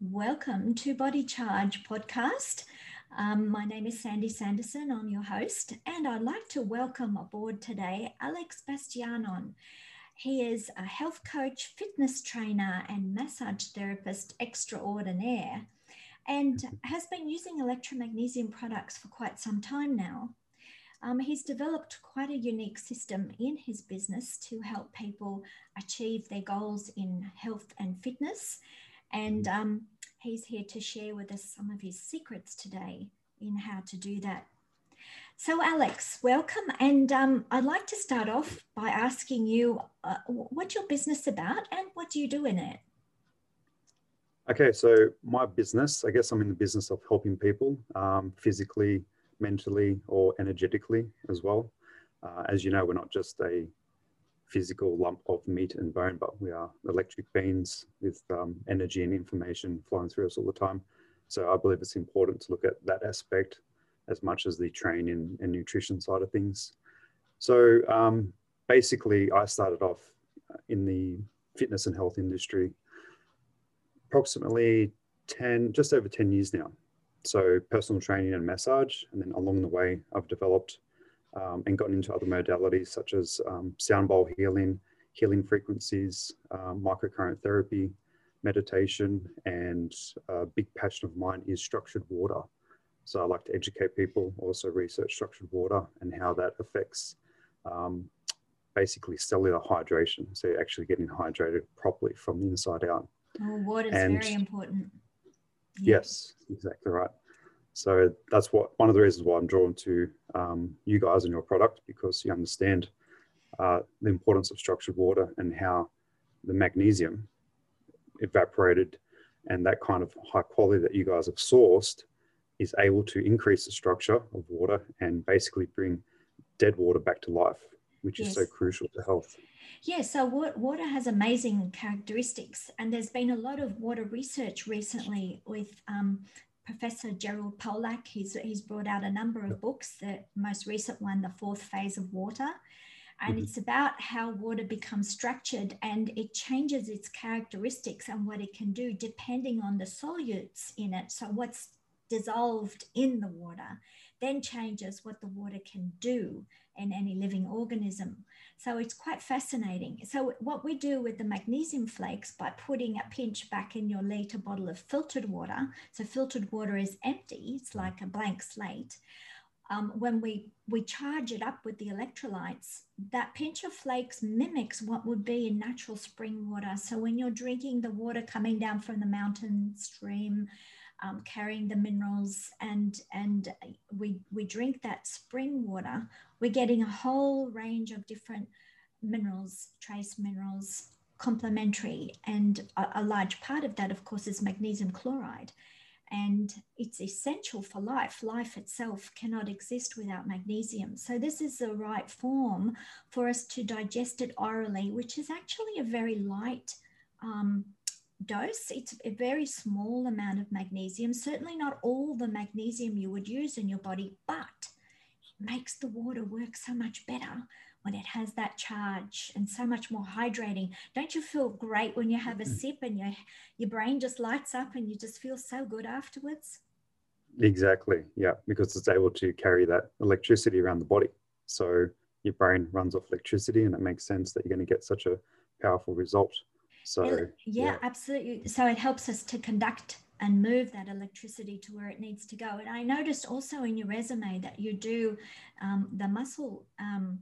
Welcome to Body Charge podcast. Um, my name is Sandy Sanderson, I'm your host, and I'd like to welcome aboard today Alex Bastianon. He is a health coach, fitness trainer, and massage therapist extraordinaire, and has been using Elektra Magnesium products for quite some time now. Um, he's developed quite a unique system in his business to help people achieve their goals in health and fitness. And um, he's here to share with us some of his secrets today in how to do that. So, Alex, welcome. And um, I'd like to start off by asking you uh, what's your business about and what do you do in it? Okay, so my business, I guess I'm in the business of helping people um, physically, mentally or energetically as well. Uh, as you know, we're not just a physical lump of meat and bone, but we are electric beings with um, energy and information flowing through us all the time. So I believe it's important to look at that aspect as much as the training and nutrition side of things. So um, basically, I started off in the fitness and health industry approximately 10, just over 10 years now so personal training and massage. And then along the way, I've developed um, and gotten into other modalities such as um, sound bowl healing, healing frequencies, um, microcurrent therapy, meditation, and a big passion of mine is structured water. So I like to educate people, also research structured water and how that affects um, basically cellular hydration. So you're actually getting hydrated properly from the inside out. Oh, water is very important. Yes, exactly right. So that's what one of the reasons why I'm drawn to um, you guys and your product because you understand uh, the importance of structured water and how the magnesium evaporated and that kind of high quality that you guys have sourced is able to increase the structure of water and basically bring dead water back to life, which yes. is so crucial to health. Yeah, so water has amazing characteristics, and there's been a lot of water research recently with um, Professor Gerald Pollack. He's, he's brought out a number of books, the most recent one, The Fourth Phase of Water. And mm-hmm. it's about how water becomes structured and it changes its characteristics and what it can do depending on the solutes in it. So, what's dissolved in the water then changes what the water can do in any living organism. So it's quite fascinating. So what we do with the magnesium flakes by putting a pinch back in your liter bottle of filtered water. So filtered water is empty. It's like a blank slate. Um, when we we charge it up with the electrolytes, that pinch of flakes mimics what would be in natural spring water. So when you're drinking the water coming down from the mountain stream, um, carrying the minerals and and we we drink that spring water we're getting a whole range of different minerals trace minerals complementary and a, a large part of that of course is magnesium chloride and it's essential for life. Life itself cannot exist without magnesium. So, this is the right form for us to digest it orally, which is actually a very light um, dose. It's a very small amount of magnesium, certainly not all the magnesium you would use in your body, but it makes the water work so much better when it has that charge and so much more hydrating. Don't you feel great when you have a mm-hmm. sip and your, your brain just lights up and you just feel so good afterwards? Exactly. Yeah, because it's able to carry that electricity around the body. So your brain runs off electricity and it makes sense that you're going to get such a powerful result. So yeah, yeah, absolutely. So it helps us to conduct and move that electricity to where it needs to go. And I noticed also in your resume that you do um, the muscle um,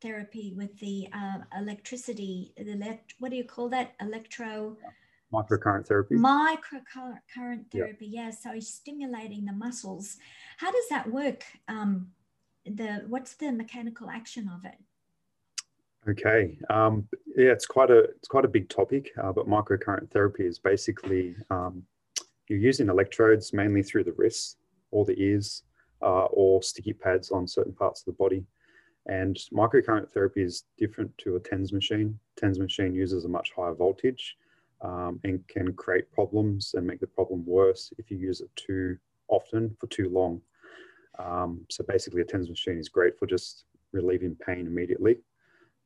therapy with the uh, electricity. The elect- what do you call that? Electro. Microcurrent therapy. Microcurrent therapy. Yeah. yeah. So stimulating the muscles. How does that work? Um, the what's the mechanical action of it? Okay, um, yeah, it's quite a it's quite a big topic, uh, but microcurrent therapy is basically um, you're using electrodes mainly through the wrists or the ears uh, or sticky pads on certain parts of the body. And microcurrent therapy is different to a TENS machine. TENS machine uses a much higher voltage um, and can create problems and make the problem worse if you use it too often for too long. Um, so basically, a TENS machine is great for just relieving pain immediately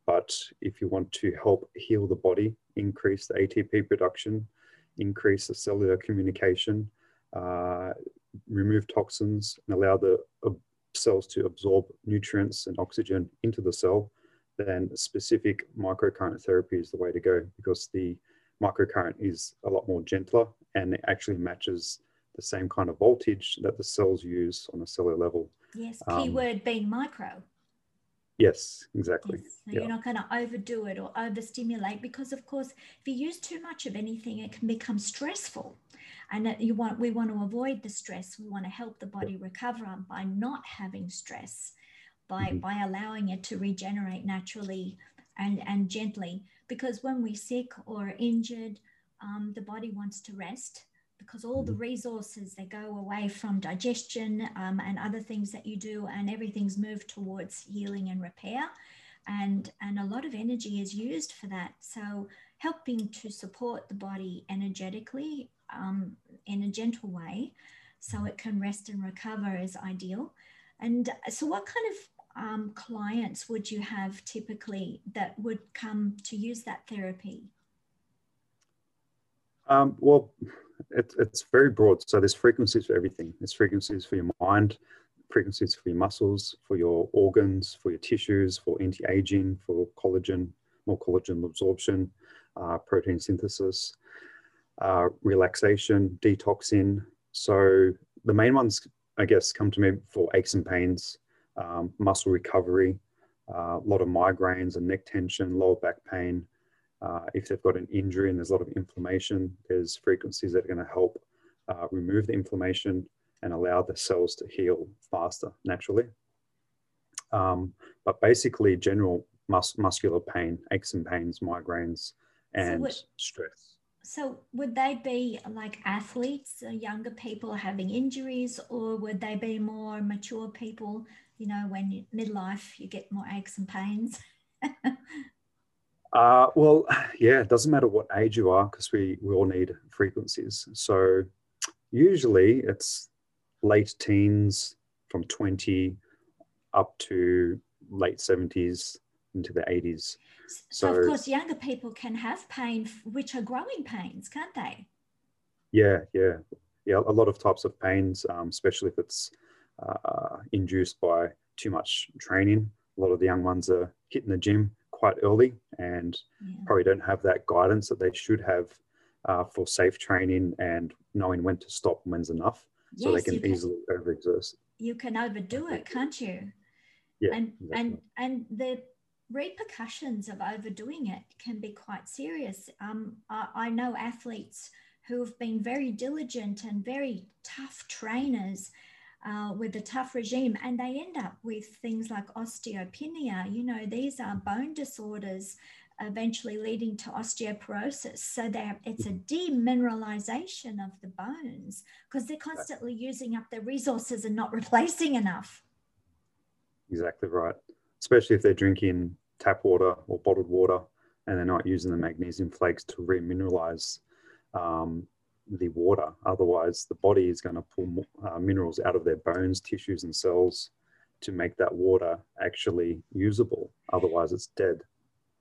but if you want to help heal the body, increase the ATP production, increase the cellular communication, uh, remove toxins, and allow the cells to absorb nutrients and oxygen into the cell, then specific microcurrent therapy is the way to go because the microcurrent is a lot more gentler and it actually matches the same kind of voltage that the cells use on a cellular level. Yes, keyword um, being micro. Yes, exactly. Yes. So yeah. you're not going to overdo it or overstimulate because, of course, if you use too much of anything, it can become stressful. And you want we want to avoid the stress. We want to help the body recover by not having stress, by mm-hmm. by allowing it to regenerate naturally and and gently. Because when we're sick or injured, um, the body wants to rest because all the mm-hmm. resources they go away from digestion um, and other things that you do and everything's moved towards healing and repair. And and a lot of energy is used for that. So helping to support the body energetically um, in a gentle way so it can rest and recover is ideal. And so what kind of um, clients would you have typically that would come to use that therapy? Um, well it, it's very broad. So there's frequencies for everything. There's frequencies for your mind, frequencies for your muscles, for your organs, for your tissues, for anti-aging, for collagen, more collagen absorption, uh, protein synthesis, uh, relaxation, detoxing. So the main ones, I guess, come to me for aches and pains, um, muscle recovery, uh, a lot of migraines and neck tension, lower back pain, uh, if they've got an injury and there's a lot of inflammation, there's frequencies that are going to help uh, remove the inflammation and allow the cells to heal faster naturally. Um, but basically, general mus- muscular pain, aches and pains, migraines, and so would, stress. So, would they be like athletes, uh, younger people having injuries, or would they be more mature people? You know, when you, midlife, you get more aches and pains. Uh, well, yeah, it doesn't matter what age you are because we, we all need frequencies. So usually it's late teens from 20 up to late 70s into the 80s. So, so of course, younger people can have pain, which are growing pains, can't they? Yeah, yeah. Yeah, a lot of types of pains, um, especially if it's uh, induced by too much training. A lot of the young ones are hitting the gym quite early and yeah. probably don't have that guidance that they should have uh, for safe training and knowing when to stop and when's enough so they can easily can, overexert. You can overdo it, can't you? Yeah, and exactly. and and the repercussions of overdoing it can be quite serious. Um, I, I know athletes who have been very diligent and very tough trainers uh, with a tough regime, and they end up with things like osteopenia. You know, these are bone disorders eventually leading to osteoporosis. So it's a demineralization of the bones because they're constantly using up their resources and not replacing enough. Exactly right. Especially if they're drinking tap water or bottled water and they're not using the magnesium flakes to remineralize um, the water. Otherwise, the body is going to pull uh, minerals out of their bones, tissues, and cells to make that water actually usable. Otherwise, it's dead.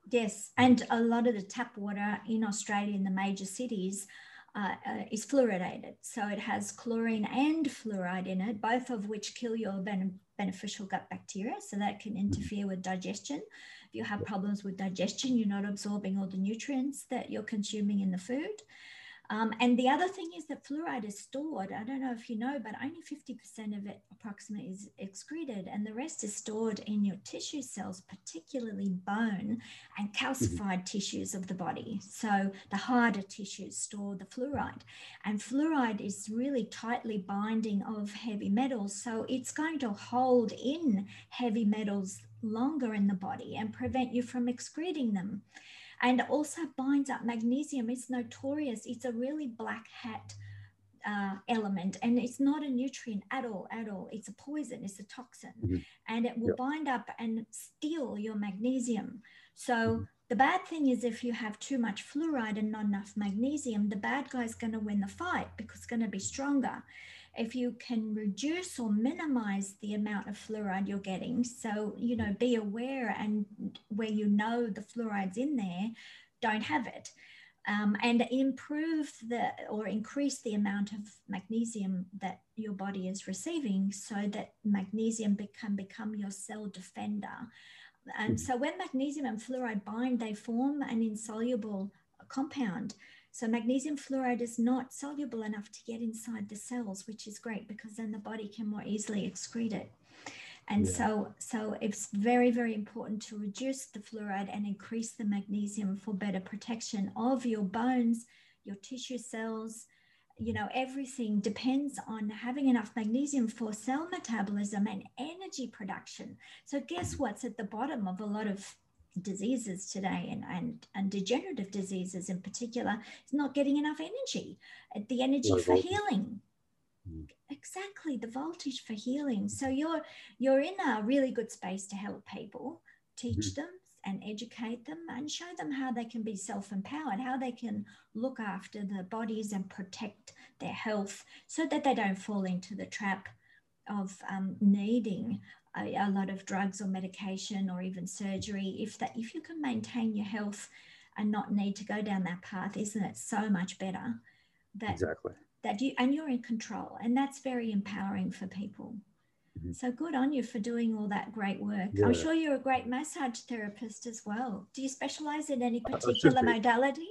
Yes, and a lot of the tap water in Australia in the major cities uh, uh, is fluoridated. So it has chlorine and fluoride in it, both of which kill your ben- beneficial gut bacteria. So that can interfere with digestion. If you have problems with digestion, you're not absorbing all the nutrients that you're consuming in the food. Um, and the other thing is that fluoride is stored. I don't know if you know, but only 50% of it approximately is excreted, and the rest is stored in your tissue cells, particularly bone and calcified mm-hmm. tissues of the body. So the harder tissues store the fluoride. And fluoride is really tightly binding of heavy metals. So it's going to hold in heavy metals longer in the body and prevent you from excreting them and also binds up magnesium. It's notorious. It's a really black hat uh, element and it's not a nutrient at all at all it's a poison it's a toxin mm-hmm. and it will yep. bind up and steal your magnesium so mm-hmm. the bad thing is if you have too much fluoride and not enough magnesium the bad guy's going to win the fight because it's going to be stronger if you can reduce or minimize the amount of fluoride you're getting, so, you know, be aware and where you know the fluoride's in there, don't have it. um, and improve the or increase the amount of magnesium that your body is receiving so that magnesium can become your cell defender. And mm-hmm. so when magnesium and fluoride bind, they form an insoluble compound. So magnesium fluoride is not soluble enough to get inside the cells, which is great because then the body can more easily excrete it. And yeah. so, so it's very, very important to reduce the fluoride and increase the magnesium for better protection of your bones, your tissue cells. You know, everything depends on having enough magnesium for cell metabolism and energy production. So, guess what's at the bottom of a lot of diseases today and, and, and degenerative diseases in particular is not getting enough energy, the energy for healing Mm. Exactly, the voltage for healing. So you're you're in a really good space to help people, teach mm-hmm. them and educate them and show them how they can be self-empowered, how they can look after their bodies and protect their health so that they don't fall into the trap of um, needing a, a, lot of drugs or medication or even surgery. If that if you can maintain your health and not need to go down that path, isn't it so much better? That exactly that you and you're in control and that's very empowering for people mm-hmm. so good on you for doing all that great work yeah. i'm sure you're a great massage therapist as well do you specialize in any particular modality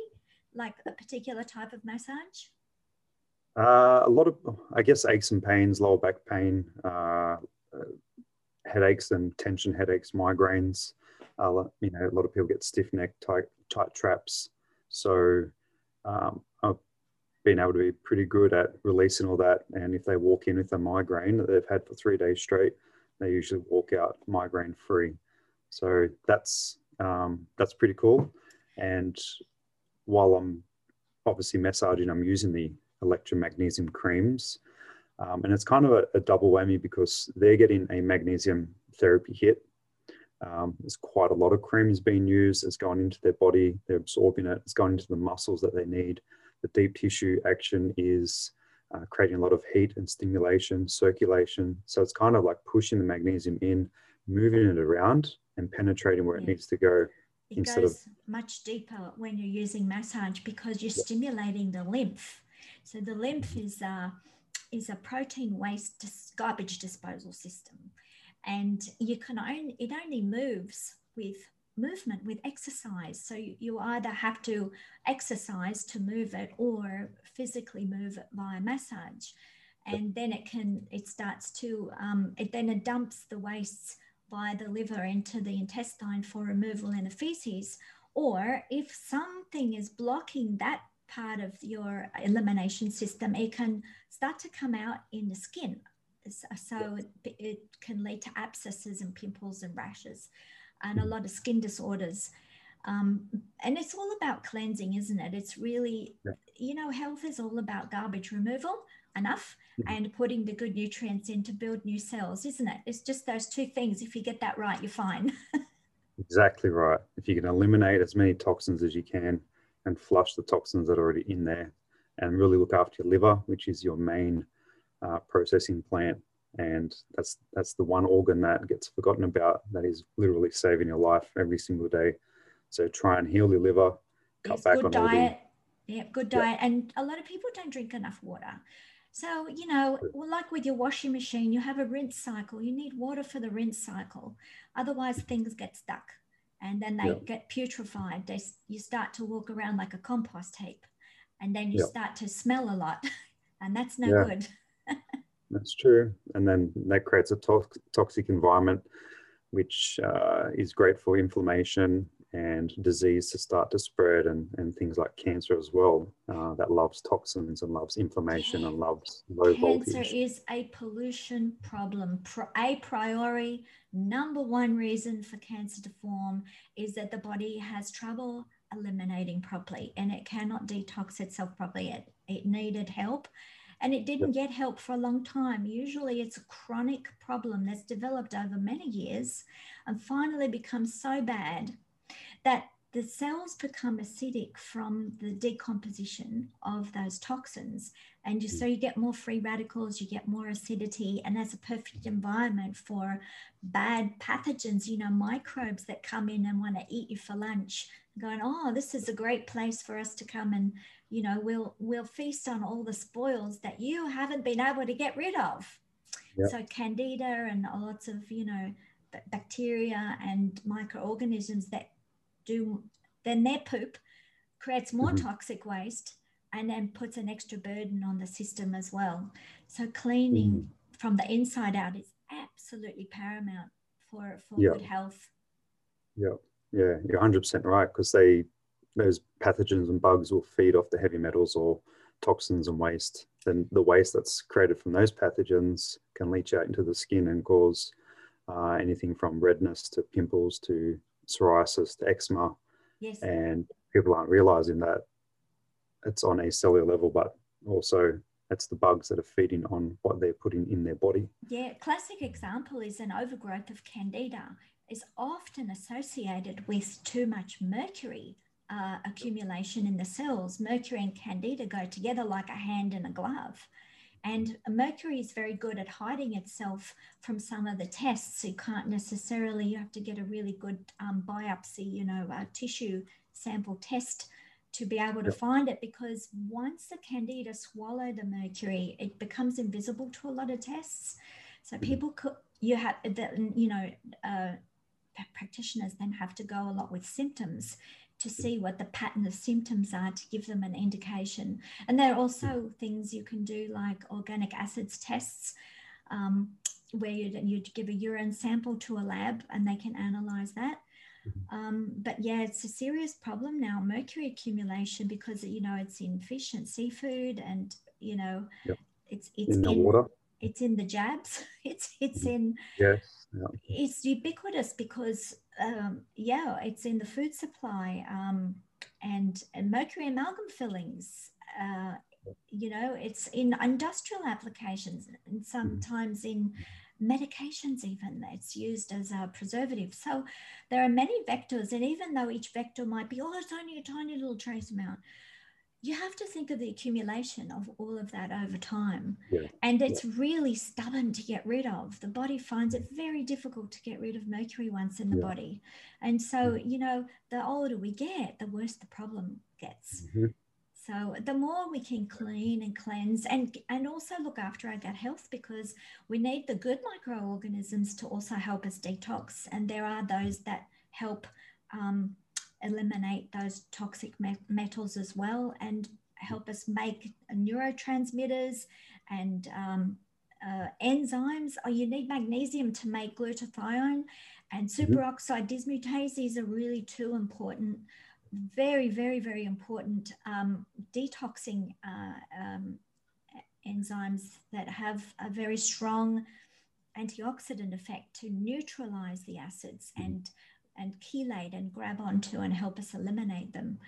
like a particular type of massage uh, a lot of i guess aches and pains lower back pain uh headaches and tension headaches migraines uh, you know a lot of people get stiff neck tight tight traps so um, I've been able to be pretty good at releasing all that. And if they walk in with a migraine that they've had for three days straight, they usually walk out migraine free. So that's um, that's pretty cool. And while I'm obviously massaging, I'm using the Elektra Magnesium creams. Um, and it's kind of a, a, double whammy because they're getting a magnesium therapy hit. Um, there's quite a lot of creams being used. It's going into their body. They're absorbing it. It's going into the muscles that they need. The deep tissue action is uh, creating a lot of heat and stimulation, circulation. So it's kind of like pushing the magnesium in, moving it around and penetrating where yeah. it needs to go. It instead goes of, much deeper when you're using massage because you're yeah. stimulating the lymph. So the lymph mm-hmm. is a, is a protein waste dis- garbage disposal system. And you can only, it only moves with movement with exercise. So you, either have to exercise to move it or physically move it via massage. And then it can, it starts to, um, it then it dumps the wastes via the liver into the intestine for removal in the feces. Or if something is blocking that part of your elimination system, it can start to come out in the skin. So it, it can lead to abscesses and pimples and rashes and a lot of skin disorders. Um, and it's all about cleansing, isn't it? It's really, yeah. you know, health is all about garbage removal, enough, mm-hmm. and putting the good nutrients in to build new cells, isn't it? It's just those two things. If you get that right, you're fine. exactly right. If you can eliminate as many toxins as you can and flush the toxins that are already in there and really look after your liver, which is your main uh, processing plant. And that's that's the one organ that gets forgotten about that is literally saving your life every single day. So try and heal your liver cut yes, back good on diet the, yeah good diet. Yeah. and a lot of people don't drink enough water. So you know like with your washing machine you have a rinse cycle. You need water for the rinse cycle. Otherwise things get stuck and then they yeah. get putrefied they, you start to walk around like a compost heap and then you yeah. start to smell a lot and that's no good That's true. And then that creates a to- toxic environment, which uh, is great for inflammation and disease to start to spread and, and things like cancer as well uh, that loves toxins and loves inflammation and loves low cancer voltage. Cancer is a pollution problem. A priori, number one reason for cancer to form is that the body has trouble eliminating properly and it cannot detox itself properly. It, it needed help and it didn't get help for a long time. Usually it's a chronic problem that's developed over many years and finally becomes so bad that the cells become acidic from the decomposition of those toxins. And you, hmm. so you get more free radicals, you get more acidity, and that's a perfect hmm. environment for bad pathogens, you know, microbes that come in and want to eat you for lunch going, oh, this is a great place for us to come and, you know, we'll we'll feast on all the spoils that you haven't been able to get rid of. Yep. So candida and lots of, you know, bacteria and microorganisms that do then their poop creates more mm-hmm. toxic waste and then puts an extra burden on the system as well. So cleaning mm. from the inside out is absolutely paramount for, for good health. Yeah, yeah, you're 100% right because they those pathogens and bugs will feed off the heavy metals or toxins and waste. Then the waste that's created from those pathogens can leach out into the skin and cause uh, anything from redness to pimples to psoriasis to eczema. Yes. And people aren't realizing that it's on a cellular level, but also it's the bugs that are feeding on what they're putting in their body. Yeah, classic example is an overgrowth of candida is often associated with too much mercury uh, accumulation in the cells. Mercury and candida go together like a hand and a glove. And mercury is very good at hiding itself from some of the tests. You can't necessarily, you have to get a really good um, biopsy, you know, a tissue sample test to be able to find it because once the candida swallow the mercury, it becomes invisible to a lot of tests. So mm-hmm. people could, you have, that, you know, uh, practitioners then have to go a lot with symptoms to see what the pattern of symptoms are to give them an indication. And there are also things you can do like organic acids tests, um, where you'd, you'd, give a urine sample to a lab and they can analyze that. Mm-hmm. Um, but yeah, it's a serious problem now, mercury accumulation, because you know it's in fish and seafood, and you know yep. it's it's in the in, water. It's in the jabs. It's it's mm-hmm. in yes. Yeah. It's ubiquitous because um, yeah, it's in the food supply um, and, and mercury amalgam fillings. Uh, you know, it's in industrial applications and mm-hmm. sometimes in medications, even it's used as a preservative. So there are many vectors, and even though each vector might be, oh, it's only a tiny little trace amount, you have to think of the accumulation of all of that over time. Yeah. And it's yeah. really stubborn to get rid of. The body finds it very difficult to get rid of mercury once in the yeah. body. And so, you know, the older we get, the worse the problem gets. Mm-hmm. So the more we can clean and cleanse and and also look after our gut health because we need the good microorganisms to also help us detox. And there are those that help um, eliminate those toxic metals as well and help us make neurotransmitters and um, uh, enzymes. Oh, you need magnesium to make glutathione and mm-hmm. superoxide dismutase. These are really two important, very, very, very important um, detoxing uh, um, enzymes that have a very strong antioxidant effect to neutralize the acids mm-hmm. and and chelate and grab onto and help us eliminate them.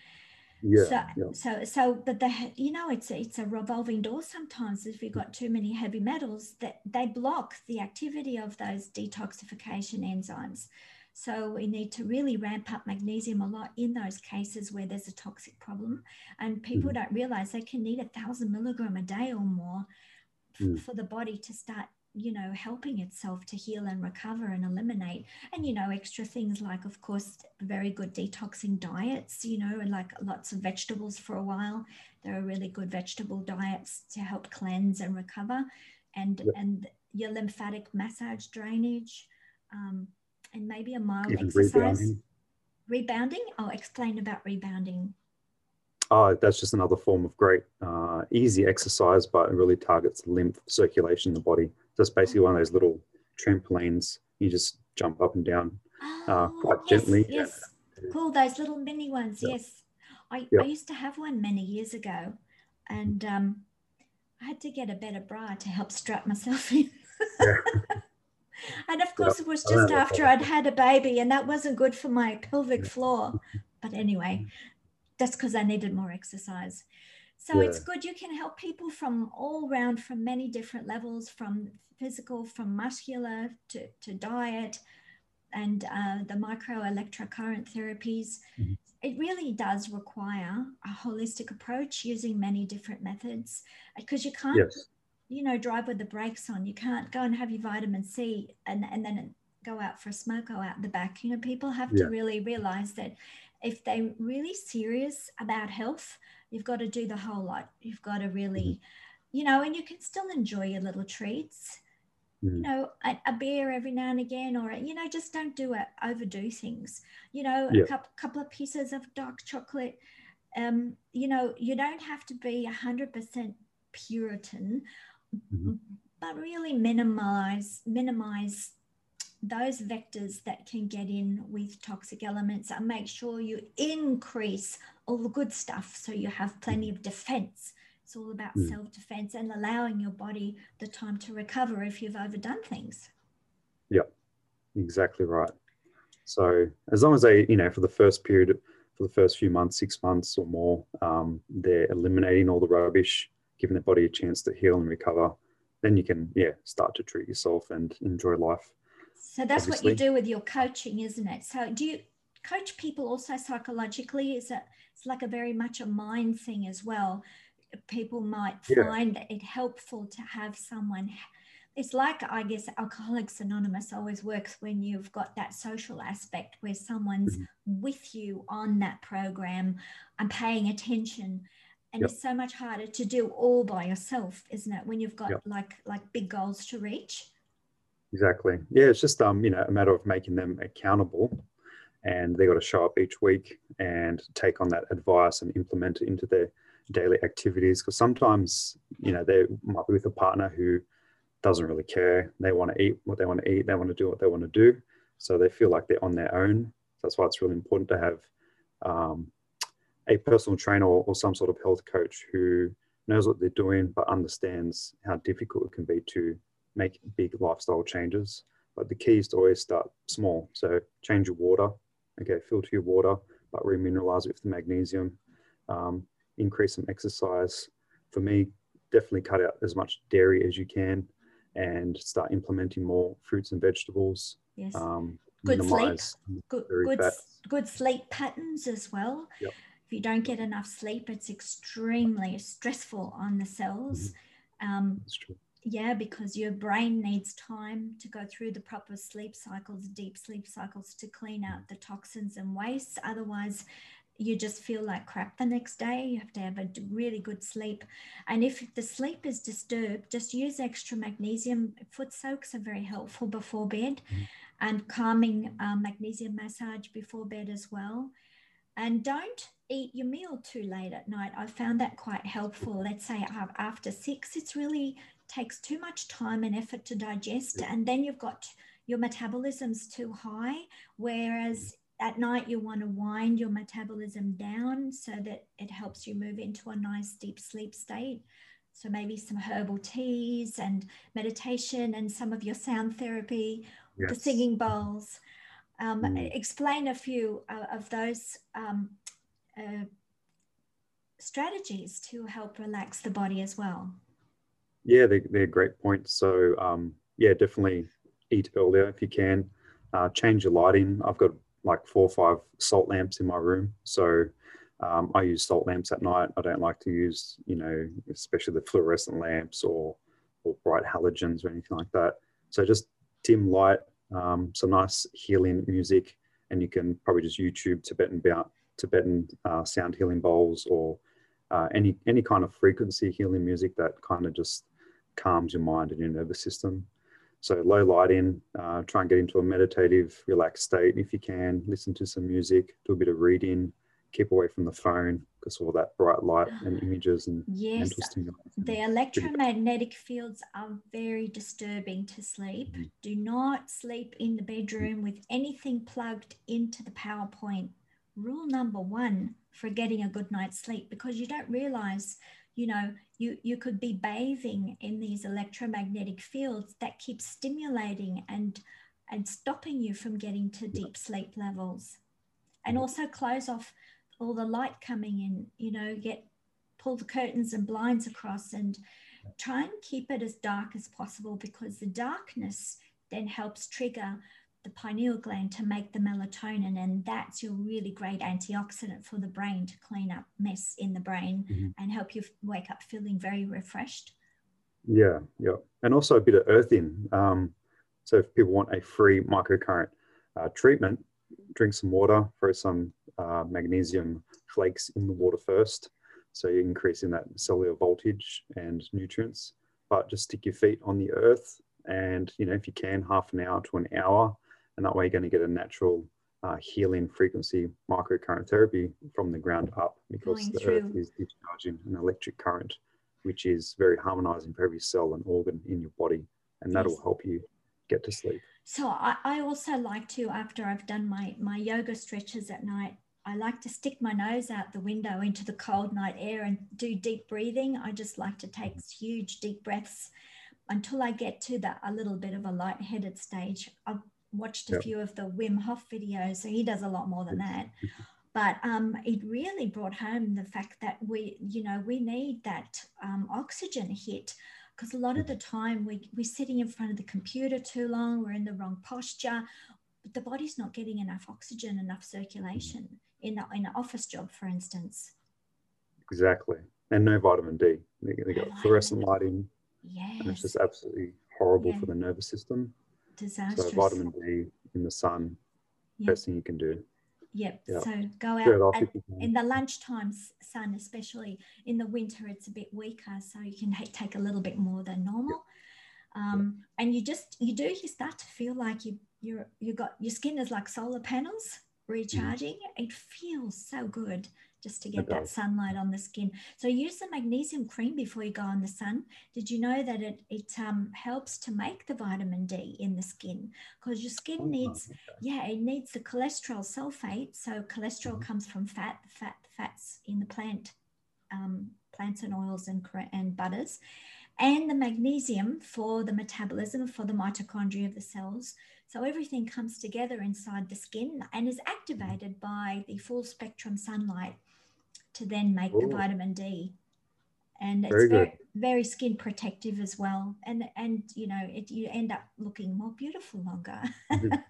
Yeah, so, yeah. so, so, but the, you know, it's it's a revolving door sometimes. If you've got too many heavy metals, that they block the activity of those detoxification enzymes. So we need to really ramp up magnesium a lot in those cases where there's a toxic problem, and people mm. don't realize they can need a thousand milligram a day or more mm. for the body to start you know, helping itself to heal and recover and eliminate. And, you know, extra things like, of course, very good detoxing diets, you know, and like lots of vegetables for a while. There are really good vegetable diets to help cleanse and recover. And, yep. and your lymphatic massage drainage, um, and maybe a mild Even exercise. Rebounding. rebounding. I'll explain about rebounding. Oh, that's just another form of great, uh, easy exercise, but it really targets lymph circulation in the body. It's basically one of those little trampolines. You just jump up and down uh, oh, quite yes, gently. Yes, cool. Those little mini ones. Yep. Yes, I. I used to have one many years ago, and um, I had to get a better bra to help strap myself in. and of course, it was just after I'd had a baby, and that wasn't good for my pelvic floor. But anyway, that's because I needed more exercise. So yeah. it's good you can help people from all around, from many different levels, from physical, from muscular to, to diet, and uh, the microelectrocurrent therapies. Mm-hmm. It really does require a holistic approach using many different methods because you can't, yes. you know, drive with the brakes on. You can't go and have your vitamin C and, and then go out for a smoke, go out the back. You know, people have yeah. to really realize that if they're really serious about health, you've got to do the whole lot. You've got to really, mm-hmm. you know, and you can still enjoy your little treats. Mm-hmm. You know, a, a, beer every now and again, or you know, just don't do it. Overdo things. You know, yeah. a couple couple of pieces of dark chocolate. Um, you know, you don't have to be a hundred percent Puritan, mm-hmm. but really minimize minimize those vectors that can get in with toxic elements and make sure you increase all the good stuff so you have plenty of defense. It's all about mm. self defense and allowing your body the time to recover if you've overdone things. Yep, exactly right. So as long as they, you know, for the first period, for the first few months, six months or more, um, they're eliminating all the rubbish, giving their body a chance to heal and recover, then you can, yeah, start to treat yourself and enjoy life. So that's obviously. what you do with your coaching, isn't it? So do you coach people also psychologically? Is it it's like a very much a mind thing as well? People might find yeah. it helpful to have someone. It's like I guess Alcoholics Anonymous always works when you've got that social aspect where someone's mm-hmm. with you on that program and paying attention and yep. it's so much harder to do all by yourself isn't it when you've got yep. like like big goals to reach Exactly. Yeah, it's just um, you know, a matter of making them accountable and they got to show up each week and take on that advice and implement it into their daily activities. Because sometimes, you know, they might be with a partner who doesn't really care. They want to eat what they want to eat. They want to do what they want to do. So they feel like they're on their own. That's why it's really important to have um, a personal trainer or, or some sort of health coach who knows what they're doing but understands how difficult it can be to make big lifestyle changes. But the key is to always start small. So change your water. Okay, filter your water, but remineralize it with the magnesium. Um, increase some exercise. For me, definitely cut out as much dairy as you can and start implementing more fruits and vegetables. Yes. Um, good sleep. Good, good, good, sleep patterns as well. Yep. If you don't get enough sleep, it's extremely stressful on the cells. Mm-hmm. Um, That's true yeah, because your brain needs time to go through the proper sleep cycles, deep sleep cycles to clean out the toxins and wastes. Otherwise, you just feel like crap the next day. You have to have a really good sleep. And if the sleep is disturbed, just use extra magnesium. Foot soaks are very helpful before bed mm-hmm. and calming um, magnesium massage before bed as well. And don't eat your meal too late at night. I found that quite helpful. Let's say after six, it's really takes too much time and effort to digest and then you've got your metabolism's too high whereas at night you want to wind your metabolism down so that it helps you move into a nice deep sleep state. So maybe some herbal teas and meditation and some of your sound therapy yes. the singing bowls. Um, mm. explain a few uh, of those um, uh, strategies to help relax the body as well yeah, they're, they're great points. So um, yeah, definitely eat earlier if you can. Uh, change your lighting. I've got like four or five salt lamps in my room, so um, I use salt lamps at night. I don't like to use, you know, especially the fluorescent lamps or or bright halogens or anything like that. So just dim light, um, some nice healing music, and you can probably just YouTube Tibetan Tibetan uh, sound healing bowls or uh, any any kind of frequency healing music that kind of just calms your mind and your nervous system. So low lighting, uh, try and get into a meditative, relaxed state if you can. Listen to some music, do a bit of reading, keep away from the phone because all that bright light and images and yes, the electromagnetic fields are very disturbing to sleep. Mm-hmm. Do not sleep in the bedroom with anything plugged into the PowerPoint. Rule number one for getting a good night's sleep because you don't realize you know you you could be bathing in these electromagnetic fields that keep stimulating and and stopping you from getting to deep sleep levels. And also close off all the light coming in you know get pull the curtains and blinds across and try and keep it as dark as possible because the darkness then helps trigger the pineal gland to make the melatonin and that's your really great antioxidant for the brain to clean up mess in the brain mm-hmm. and help you wake up feeling very refreshed yeah yeah and also a bit of earthing um, so if people want a free microcurrent uh, treatment drink some water, throw some uh, magnesium flakes in the water first. So you're increasing that cellular voltage and nutrients. But just stick your feet on the earth and, you know, if you can, half an hour to an hour. And that way you're going to get a natural uh, healing frequency microcurrent therapy from the ground up because Going the through. earth is discharging an electric current, which is very harmonizing for every cell and organ in your body. And that'll Yes. help you get to sleep. So I, I also like to, after I've done my, my yoga stretches at night, I like to stick my nose out the window into the cold night air and do deep breathing. I just like to take huge deep breaths until I get to that a little bit of a lightheaded stage. I've watched a Yep. few of the Wim Hof videos, so he does a lot more than that. But um, it really brought home the fact that we, you know, we need that um, oxygen hit because a lot of the time we, we're sitting in front of the computer too long, we're in the wrong posture, but the body's not getting enough oxygen, enough circulation in, a, in an office job, for instance. Exactly. And no vitamin D. They, they got No fluorescent lighting, and it's just absolutely horrible Yeah. for the nervous system. Disastrous. So vitamin D in the sun, Yep. best thing you can do. Yep. Yeah. So go Get it off out at, in the lunchtime sun, especially in the winter, it's a bit weaker, so you can take a little bit more than normal. Um, and you just you do you start to feel like you you're you got your skin is like solar panels recharging. It feels so good just to get that sunlight on the skin. So use the magnesium cream before you go on the sun. Did you know that it it um, helps to make the vitamin D in the skin because your skin Oh, needs okay. yeah, it needs the cholesterol sulfate. So cholesterol Mhm. comes from fat, fat, fats in the plant, um, plants and oils and and butters, and the magnesium for the metabolism for the mitochondria of the cells. So everything comes together inside the skin and is activated by the full spectrum sunlight to then make the vitamin D. And it's Very very, very, skin protective as well. And and you know, it you end up looking more beautiful longer.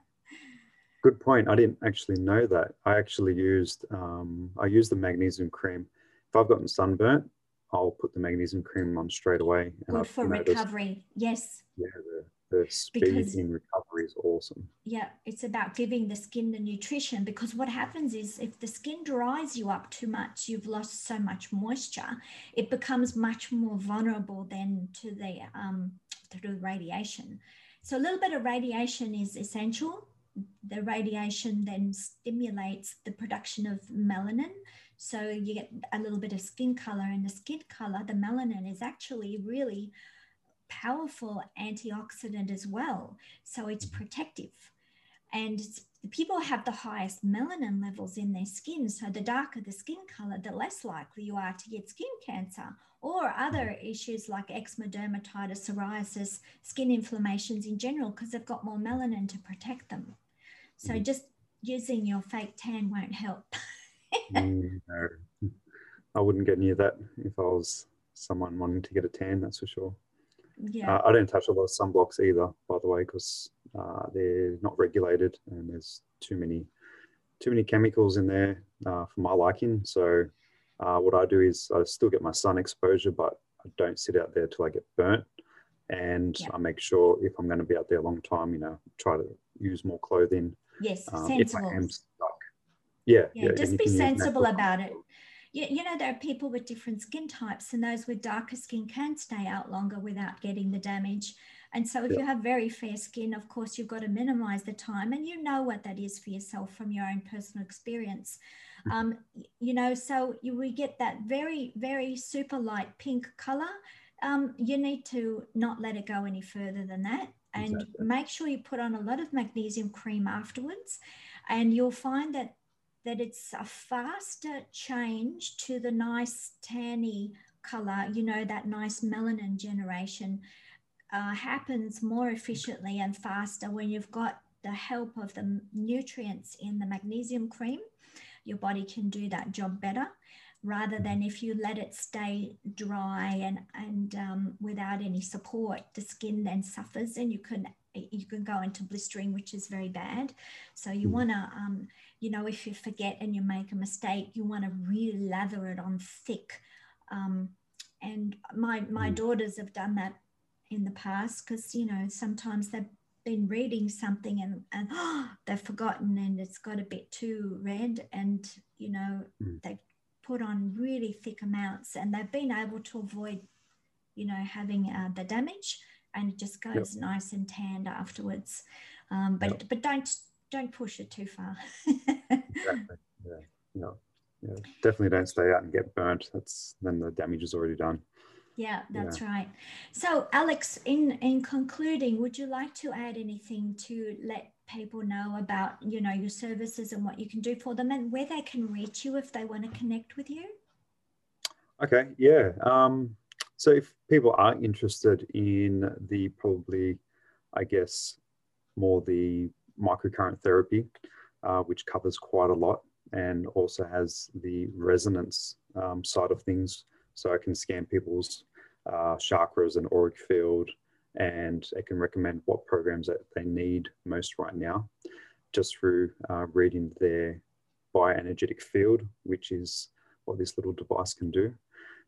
Good point. I didn't actually know that. I actually used um, I used the magnesium cream. If I've gotten sunburnt, I'll put the magnesium cream on straight away. Good I've for noticed, recovery. Yes. Yeah, the, the speed Because- in recovery is awesome. Yeah, it's about giving the skin the nutrition because what happens is if the skin dries you up too much, you've lost so much moisture, it becomes much more vulnerable then to the um, to the radiation. So a little bit of radiation is essential. The radiation then stimulates the production of melanin. So you get a little bit of skin color, and the skin color, the melanin, is actually really powerful antioxidant as well. So it's protective. And it's, people have the highest melanin levels in their skin. So the darker the skin color, the less likely you are to get skin cancer or other issues like eczema, dermatitis, psoriasis, skin inflammations in general, because they've got more melanin to protect them. So Mhm. just using your fake tan won't help. Mm, no. I wouldn't get near that if I was someone wanting to get a tan, that's for sure. Yeah. Uh, I don't touch a lot of sunblocks either, by the way, because uh, they're not regulated and there's too many too many chemicals in there uh, for my liking. So uh, what I do is I still get my sun exposure, but I don't sit out there till I get burnt. And Yeah. I make sure if I'm going to be out there a long time, you know, try to use more clothing. yes, Um, if I am stuck. Yeah, Yeah, and just be sensible about it. You, you know, there are people with different skin types, and those with darker skin can stay out longer without getting the damage. And so, if Yeah. you have very fair skin, of course, you've got to minimize the time, and you know what that is for yourself from your own personal experience. Mm-hmm. Um, you know, so you, we get that very, very super light pink color. Um, you need to not let it go any further than that. And Exactly. make sure you put on a lot of magnesium cream afterwards, and you'll find that that it's a faster change to the nice tanny color, you know, that nice melanin generation uh, happens more efficiently and faster when you've got the help of the nutrients in the magnesium cream. Your body can do that job better rather than if you let it stay dry and, and um, without any support, the skin then suffers and you can you can go into blistering, which is very bad. So you Mm. want to um, you know, if you forget and you make a mistake, you want to really lather it on thick. Um, and my my Mm. daughters have done that in the past because you know sometimes they've been reading something and, and oh, they've forgotten and it's got a bit too red and you know mm. they've put on really thick amounts and they've been able to avoid you know having uh, the damage and it just goes yep. nice and tanned afterwards um, but yep. but don't don't push it too far exactly yeah no yeah definitely don't stay out and get burnt that's then the damage is already done yeah, that's yeah. right. So, Alex, in in concluding, would you like to add anything to let people know about you know your services and what you can do for them and where they can reach you if they want to connect with you? Okay, yeah. Um, so, if people are interested in the probably, I guess, more the microcurrent therapy, uh, which covers quite a lot and also has the resonance um, side of things so I can scan people's uh, chakras and auric field, and I can recommend what programs that they need most right now, just through uh, reading their bioenergetic field, which is what this little device can do.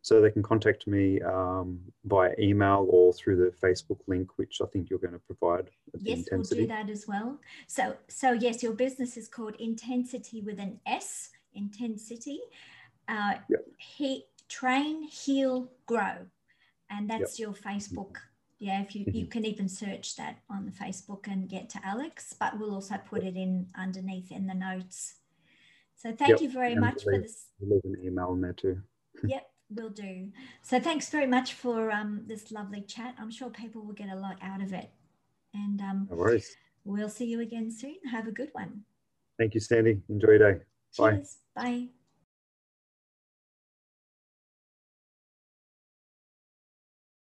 So they can contact me um, via email or through the Facebook link, which I think you're going to provide. Yes, we'll do that as well. So, so yes, your business is called Intensity with an S, Intensity. Uh, yep. He train, heal, grow. And that's yep. your Facebook. Yeah, if you, you mm-hmm. can even search that on the Facebook and get to Alex, but we'll also put it in underneath in the notes. So thank yep. you very and much for this. Leave an email in there too. yep, will do. So thanks very much for um, this lovely chat. I'm sure people will get a lot out of it. And um, no worries. we'll see you again soon. Have a good one. Thank you, Sandy. Enjoy your day. Cheers. Bye. Bye.